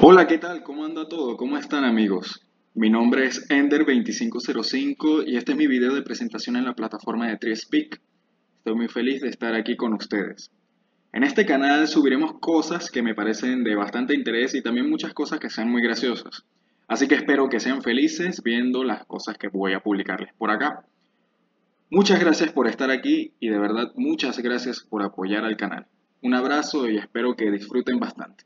Hola, ¿qué tal? ¿Cómo anda todo? ¿Cómo están amigos? Mi nombre es Ender2505 y este es mi video de presentación en la plataforma de TriSpeak. Estoy muy feliz de estar aquí con ustedes. En este canal subiremos cosas que me parecen de bastante interés y también muchas cosas que sean muy graciosas. Así que espero que sean felices viendo las cosas que voy a publicarles por acá. Muchas gracias por estar aquí y de verdad muchas gracias por apoyar al canal. Un abrazo y espero que disfruten bastante.